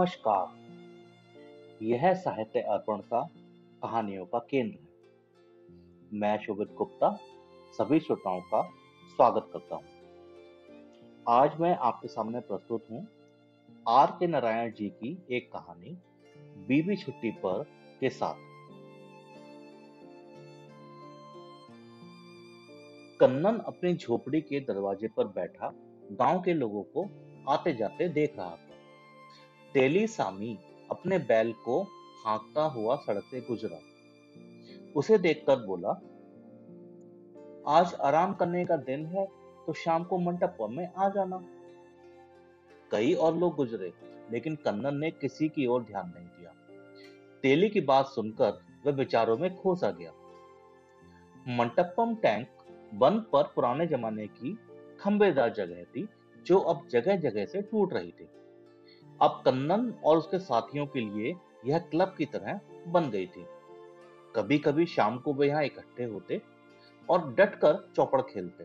नमस्कार। यह साहित्य अर्पण का कहानियों का केंद्र है। मैं शोभित गुप्ता, सभी श्रोताओं का स्वागत करता हूँ। आज मैं आपके सामने प्रस्तुत हूँ आर के नारायण जी की एक कहानी, बीबी छुट्टी पर के साथ। कन्नन अपनी झोपड़ी के दरवाजे पर बैठा गाँव के लोगों को आते जाते देख रहा था। तेली सामी अपने बैल को हाँकता हुआ सड़क से गुजरा। उसे देखकर बोला, आज आराम करने का दिन है तो शाम को मंडप में आ जाना। कई और लोग गुजरे, लेकिन कन्नन ने किसी की ओर ध्यान नहीं दिया। तेली की बात सुनकर वह विचारों में खो सा गया। मंटपम टैंक वन पर पुराने जमाने की खंबेदार जगह थी, जो अब जगह जगह से टूट रही थी। अब कन्नन और उसके साथियों के लिए यह क्लब की तरह बन गई थी। कभी कभी शाम को वे यहाँ इकट्ठे होते और डटकर चौपड़ खेलते।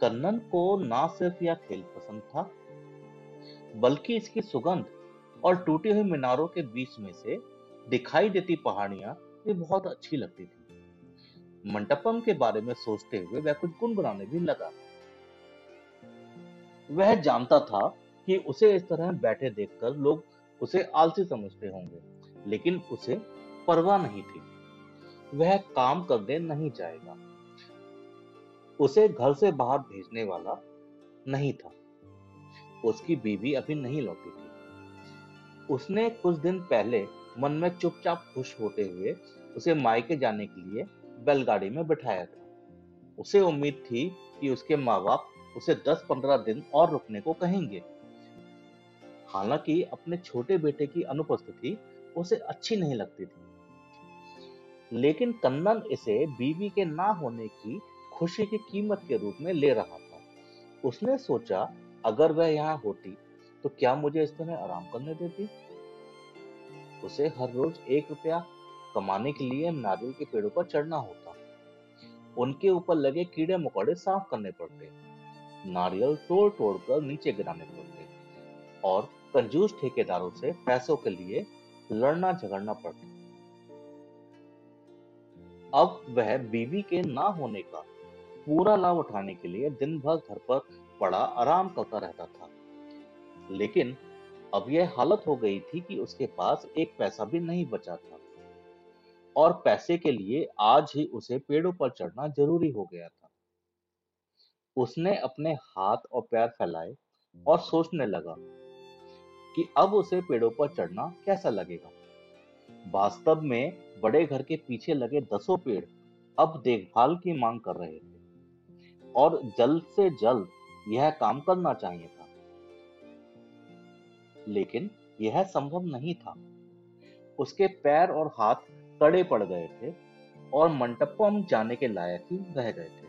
कन्नन को ना सिर्फ़ यह खेल पसंद था, बल्कि इसकी सुगंध और टूटी हुई मीनारों के बीच में से दिखाई देती पहाड़ियाँ भी बहुत अच्छी लगती थी। मंटपम के बारे में सोचते हुए वह कुछ गुनगुनाने भी लगा। वह जानता था कि उसे इस तरह बैठे देखकर लोग उसे आलसी समझते होंगे, लेकिन उसे परवाह नहीं थी। वह काम करने नहीं जाएगा। उसे घर से बाहर भेजने वाला नहीं था। उसकी बीवी अभी नहीं लौटी थी। उसने कुछ दिन पहले मन में चुपचाप खुश होते हुए उसे मायके जाने के लिए बैलगाड़ी में बिठाया था। उसे उम्मीद थी कि उसके माँ बाप उसे 10-15 दिन और रुकने को कहेंगे। हालाँकि अपने छोटे बेटे की अनुपस्थिति उसे अच्छी नहीं लगती थी। लेकिन कन्नन इसे बीवी के ना होने की खुशी की कीमत के रूप में ले रहा था। उसने सोचा, अगर वह यहाँ होती तो क्या मुझे इस तरह आराम करने देती? उसे हर रोज एक रुपया कमाने के लिए नारियल के पेड़ों पर चढ़ना होता। उनके ऊपर लगे कीड़े मकोड़े साफ़ करने पड़ते। नारियल तोड़ तोड़ कर नीचे गिराने पड़ते। और कंजूस ठेकेदारों से पैसों के लिए लड़ना झगड़ना पड़ता अब वह बीवी के ना होने का पूरा लाभ उठाने के लिए दिन भर घर पर पड़ा आराम करता रहता था। लेकिन अब यह हालत हो गई थी कि उसके पास एक पैसा भी नहीं बचा था। और पैसे के लिए आज ही उसे पेड़ों पर चढ़ना ज़रूरी हो गया था। उसने अपने हाथ और पैर फैलाए और सोचने लगा कि अब उसे पेड़ों पर चढ़ना कैसा लगेगा। वास्तव में बड़े घर के पीछे लगे दसों पेड़ अब देखभाल की मांग कर रहे थे। और जल्द से जल्द यह काम करना चाहिए था। लेकिन यह संभव नहीं था। उसके पैर और हाथ कड़े पड़ गए थे और मंटपम जाने के लायक ही रह गए थे।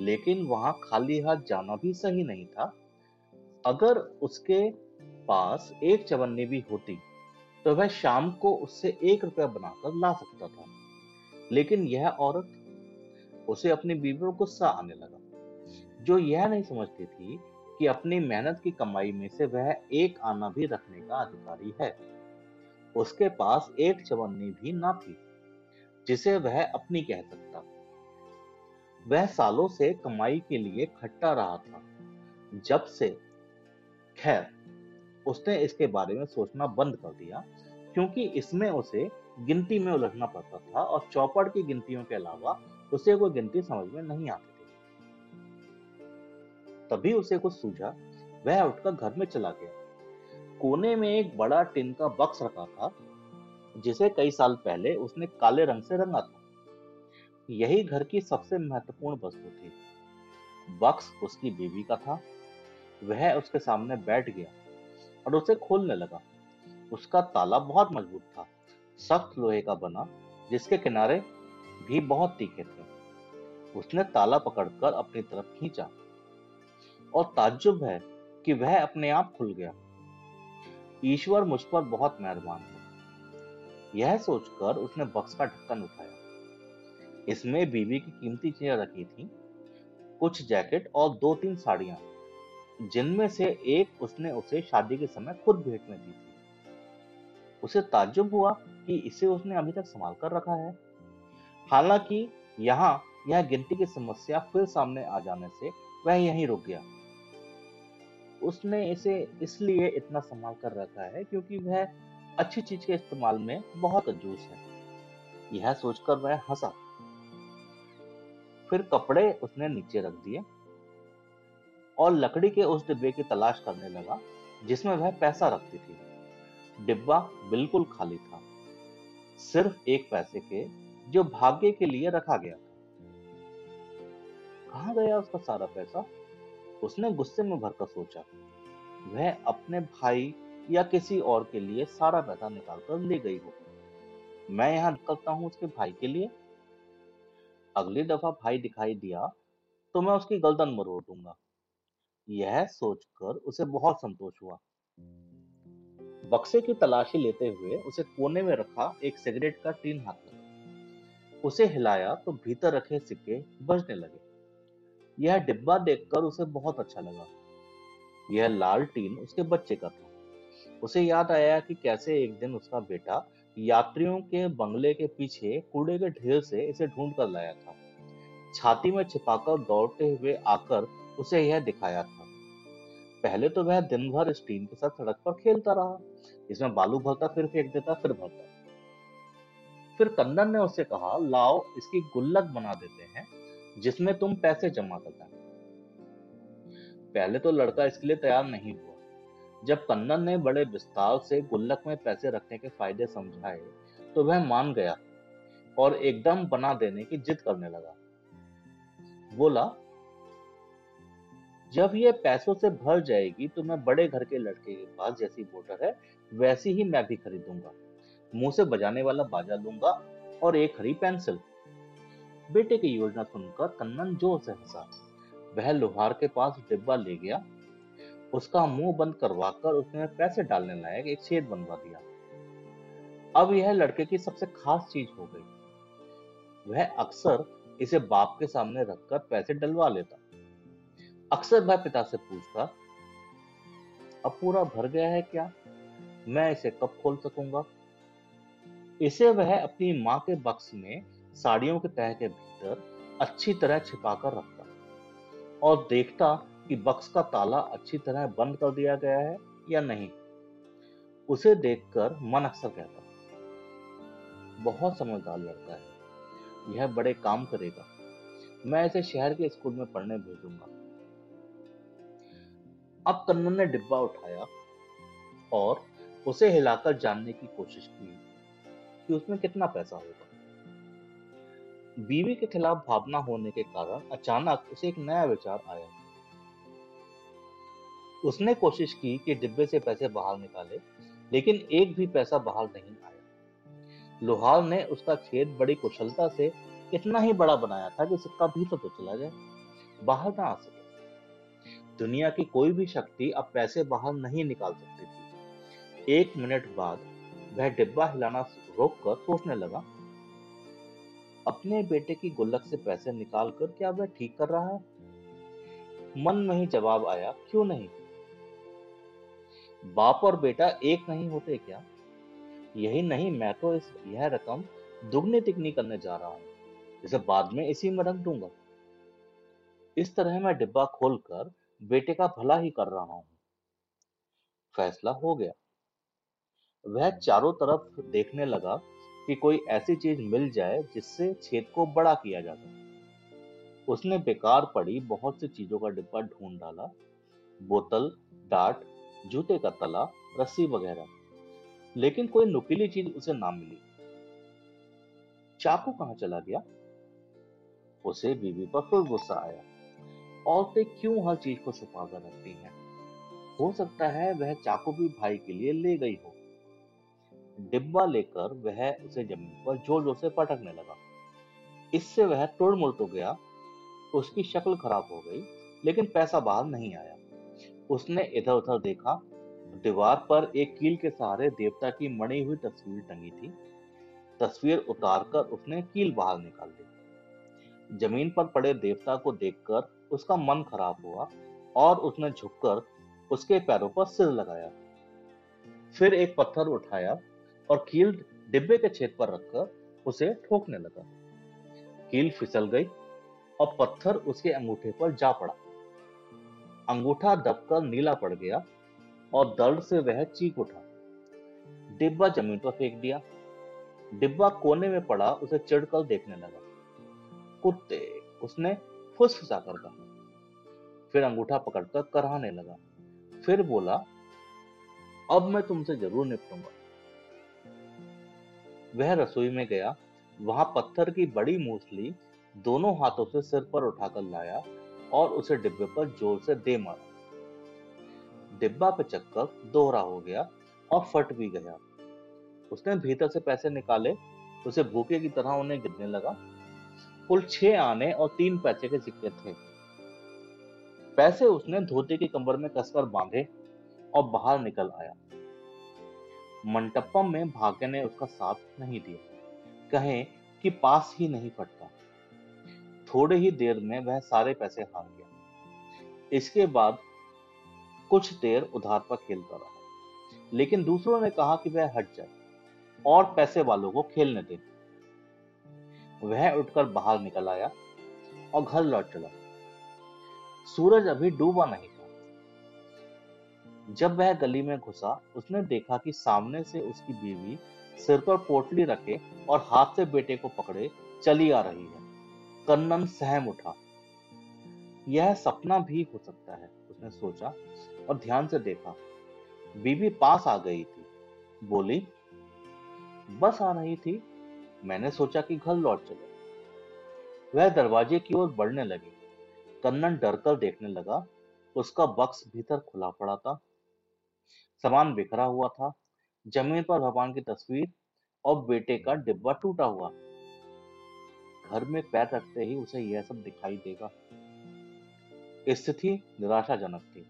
लेकिन वहाँ खाली हाथ जाना भी सही नहीं था। अगर उसके पास एक चवन्नी भी होती तो वह शाम को उससे एक रुपया बनाकर ला सकता था। लेकिन यह औरत उसे अपनी बीवी पर गुस्सा आने लगा, जो यह नहीं समझती थी कि अपनी मेहनत की कमाई में से वह एक आना भी रखने का अधिकारी है। उसके पास एक चवन्नी भी ना थी, जिसे वह अपनी कह सकता। वह सालों से कमाई के लिए खट्टा रहा था, जब से, खैर उसने इसके बारे में सोचना बंद कर दिया, क्योंकि इसमें उसे गिनती में उलझना पड़ता था और चौपड़ की गिनतियों के अलावा उसे कोई गिनती समझ में नहीं आती थी। तभी उसे कुछ सूझा, वह उठकर घर में चला गया। कोने में एक बड़ा टिन का बक्स रखा था, जिसे कई साल पहले उसने काले रंग से रंगा था। यही घर की सबसे महत्वपूर्ण वस्तु थी। बक्स उसकी बीवी का था। वह उसके सामने बैठ गया। और उसे खोलने लगा। उसका ताला बहुत मज़बूत था। सख्त लोहे का बना, जिसके किनारे भी बहुत तीखे थे। उसने ताला पकड़कर अपनी तरफ़ खींचा। और ताज्जुब है कि वह अपने आप खुल गया। ईश्वर मुझ पर बहुत मेहरबान है। यह सोचकर उसने बक्स का ढक्कन उठाया। इसमें बीवी की कीमती चीज़ें रखी थी, कुछ जैकेट और दो तीन साड़ियाँ। जिनमें से एक उसने उसे शादी के समय खुद भेंट में दी थी। उसे ताज्जुब हुआ कि इसे उसने अभी तक संभाल कर रखा है। हालाँकि यहाँ यह गिनती की समस्या फिर सामने आ जाने से वह यहीं रुक गया। उसने इसे इसलिए इतना संभाल कर रखा है क्योंकि वह अच्छी चीज़ के इस्तेमाल में बहुत अजूस है। यह सोचकर वह हंसा। फिर कपड़े उसने नीचे रख दिए। और लकड़ी के उस डिब्बे की तलाश करने लगा, जिसमें वह पैसा रखती थी। डिब्बा बिल्कुल खाली था, सिर्फ़ एक पैसे के, जो भाग्य के लिए रखा गया था। कहा गया उसका सारा पैसा? उसने गुस्से में भरकर सोचा, वह अपने भाई या किसी और के लिए सारा पैसा निकालकर ले गई हो। मैं यहाँ निकलता हूँ उसके भाई के लिए। अगली दफ़ा भाई दिखाई दिया तो मैं उसकी गर्दन मरोड़ दूँगा। यह सोचकर उसे बहुत संतोष हुआ। बक्से की तलाशी लेते हुए उसे कोने में रखा एक सिगरेट का टीन हाथ लगा उसे हिलाया तो भीतर रखे सिक्के बजने लगे। यह डिब्बा देखकर उसे बहुत अच्छा लगा। यह लाल टीन उसके बच्चे का था। उसे याद आया कि कैसे एक दिन उसका बेटा यात्रियों के बंगले के पीछे कूड़े के ढेर से इसे ढूंढ कर लाया था। छाती में छिपाकर दौड़ते हुए आकर उसे यह दिखाया था। पहले तो वह दिन भर इस टीन के साथ सड़क पर खेलता रहा इसमें बालू भरता फिर फेंक देता, फिर भरता। फिर कंदन ने उससे कहा, लाओ, इसकी गुल्लक बना देते हैं, जिसमें तुम पैसे जमा करता पहले तो लड़का इसके लिए तैयार नहीं हुआ। जब कन्नन ने बड़े विस्तार से गुल्लक में पैसे रखने के फ़ायदे समझाए तो वह मान गया और एकदम बना देने की जिद करने लगा। बोला जब ये पैसों से भर जाएगी तो मैं बड़े घर के लड़के के पास जैसी मोटर है, वैसी ही मैं भी खरीदूँगा। मुँह से बजाने वाला बाजा लूँगा और एक हरी पेंसिल। बेटे की योजना सुनकर कन्नन ज़ोर से हंसा। वह लोहार के पास डिब्बा ले गया। उसका मुँह बंद करवाकर उसने पैसे डालने लायक एक छेद बनवा दिया। अब यह लड़के की सबसे खास चीज़ हो गई। वह अक्सर इसे बाप के सामने रखकर पैसे डलवा लेता। अक्सर वह पिता से पूछता, अब पूरा भर गया है क्या? मैं इसे कब खोल सकूँगा? इसे वह अपनी माँ के बक्स में साड़ियों के तह के भीतर अच्छी तरह छिपाकर रखता और देखता कि बक्स का ताला अच्छी तरह बंद कर दिया गया है या नहीं। उसे देखकर मन अक्सर कहता, बहुत समझदार लड़का है, यह बड़े काम करेगा। मैं इसे शहर के स्कूल में पढ़ने भेजूँगा। अब कन्नन ने डिब्बा उठाया और उसे हिलाकर जानने की कोशिश की कि उसमें कितना पैसा होगा। बीवी के खिलाफ भावना होने के कारण अचानक उसे एक नया विचार आया। उसने कोशिश की कि डिब्बे से पैसे बाहर निकाले, लेकिन एक भी पैसा बाहर नहीं आया। लोहार ने उसका छेद बड़ी कुशलता से इतना ही बड़ा बनाया था कि सिक्का भीतर तो चला जाए। बाहर ना आ सके। दुनिया की कोई भी शक्ति अब पैसे बाहर नहीं निकाल सकती थी। एक मिनट बाद वह डिब्बा हिलाना रोककर सोचने लगा, अपने बेटे की गुल्लक से पैसे निकालकर क्या वह ठीक कर रहा है? मन में ही जवाब आया, क्यों नहीं? बाप और बेटा एक नहीं होते क्या? यही नहीं, मैं तो इस, यह रकम दुगनी तिगनी करने जा रहा हूँ। इसे बाद में इसी में रख दूँगा। इस तरह मैं डिब्बा खोलकर बेटे का भला ही कर रहा हूँ। फैसला हो गया। वह चारों तरफ़ देखने लगा कि कोई ऐसी चीज़ मिल जाए जिससे छेद को बड़ा किया जा सके। उसने बेकार पड़ी बहुत सी चीज़ों का डिब्बा ढूंढ डाला। बोतल, डाट, जूते का तला, रस्सी वगैरह। लेकिन कोई नुकीली चीज़ उसे ना मिली। चाकू कहाँ चला गया? उसे बीवी पर फिर गुस्सा आया। औरतें क्यों हर चीज़ को छुपा कर रखती हैं? हो सकता है वह चाकू भी भाई के लिए ले गई हो। डिब्बा लेकर वह उसे ज़मीन पर ज़ोर ज़ोर से पटकने लगा। इससे वह तोड़ मुड़ तो गया, उसकी शक्ल खराब हो गई, लेकिन पैसा बाहर नहीं आया। उसने इधर उधर देखा, दीवार पर एक कील के सहारे देवता की मड़ी हुई तस्वीर टंगी थी। तस्वीर उतारकर उसने कील बाहर निकाल दी ज़मीन पर पड़े देवता को देखकर उसका मन खराब हुआ और उसने झुककर उसके पैरों पर सिर लगाया। फिर एक पत्थर उठाया और कील डिब्बे के छेद पर रखकर उसे ठोकने लगा। कील फिसल गई और पत्थर उसके अंगूठे पर जा पड़ा। अंगूठा दबकर नीला पड़ गया और दर्द से वह चीख उठा। डिब्बा ज़मीन पर फेंक दिया। डिब्बा कोने में पड़ा, उसे चिढ़कर देखने लगा। कुत्ते, उसने फुसफुसा कर कहा। फिर अंगूठा पकड़कर कराने लगा। फिर बोला, अब मैं तुमसे ज़रूर निपटूँगा। वह रसोई में गया। वहाँ पत्थर की बड़ी मूसली दोनों हाथों से सिर पर उठाकर लाया और उसे डिब्बे पर ज़ोर से दे मारा। डिब्बा पे चक्कर दोहरा हो गया और फट भी गया। उसने भीतर से पैसे निकाले, उसे भूखे की तरह उन्हें गिरने लगा। कुल छह आने और तीन पैसे के सिक्के थे। पैसे उसने धोती के कमर में कसकर बांधे और बाहर निकल आया। मंटपम में भाग्य ने उसका साथ नहीं दिया। कहे कि पास ही नहीं फटता। थोड़े ही देर में वह सारे पैसे हार गया। इसके बाद कुछ देर उधार पर खेलता रहा। लेकिन दूसरों ने कहा कि वह हट जाए और पैसे वालों को खेलने दे। वह उठकर बाहर निकल आया और घर लौट चला। सूरज अभी डूबा नहीं था। जब वह गली में घुसा, उसने देखा कि सामने से उसकी बीवी सिर पर पोटली रखे और हाथ से बेटे को पकड़े चली आ रही है। कन्नन सहम उठा। यह सपना भी हो सकता है, उसने सोचा और ध्यान से देखा। बीबी पास आ गई थी। बोली, बस आ रही थी। मैंने सोचा कि घर लौट चले। वह दरवाजे की ओर बढ़ने लगी। कन्नन डरकर देखने लगा। उसका बक्स भीतर खुला पड़ा था। सामान बिखरा हुआ था। ज़मीन पर भगवान की तस्वीर और बेटे का डिब्बा टूटा हुआ। घर में पैर रखते ही उसे यह सब दिखाई देगा। स्थिति निराशाजनक थी।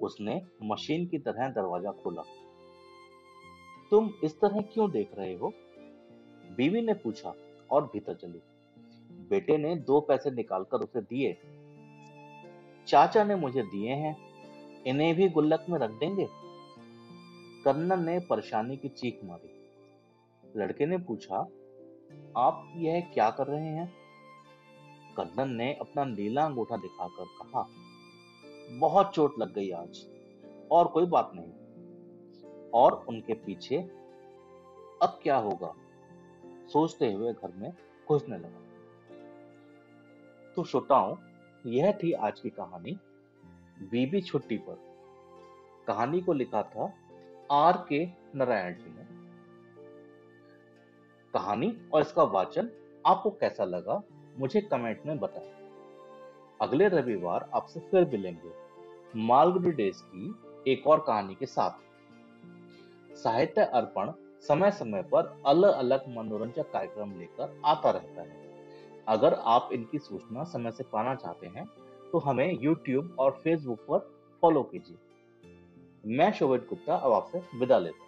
उसने मशीन की तरह दरवाज़ा खोला। तुम इस तरह क्यों देख रहे हो? बीवी ने पूछा और भीतर चली। बेटे ने दो पैसे निकालकर उसे दिए। चाचा ने मुझे दिए हैं, इन्हें भी गुल्लक में रख देंगे? कन्नन ने परेशानी की चीख मारी। लड़के ने पूछा, आप यह क्या कर रहे हैं? कन्नन ने अपना नीला अंगूठा दिखाकर कहा, बहुत चोट लग गई आज, और कोई बात नहीं। और उनके पीछे अब क्या होगा? सोचते हुए घर में घुसने लगा। तो श्रोताओं, यह थी आज की कहानी बीबी छुट्टी पर। कहानी को लिखा था आर के नारायण जी ने। कहानी और इसका वाचन आपको कैसा लगा, मुझे कमेंट में बताएँ। अगले रविवार आपसे फिर मिलेंगे मालगुडी डेज़ की एक और कहानी के साथ। साहित्य अर्पण समय समय पर अलग अलग मनोरंजक कार्यक्रम लेकर आता रहता है। अगर आप इनकी सूचना समय से पाना चाहते हैं तो हमें YouTube और Facebook पर फॉलो कीजिए। मैं शोभित गुप्ता अब आपसे विदा लेता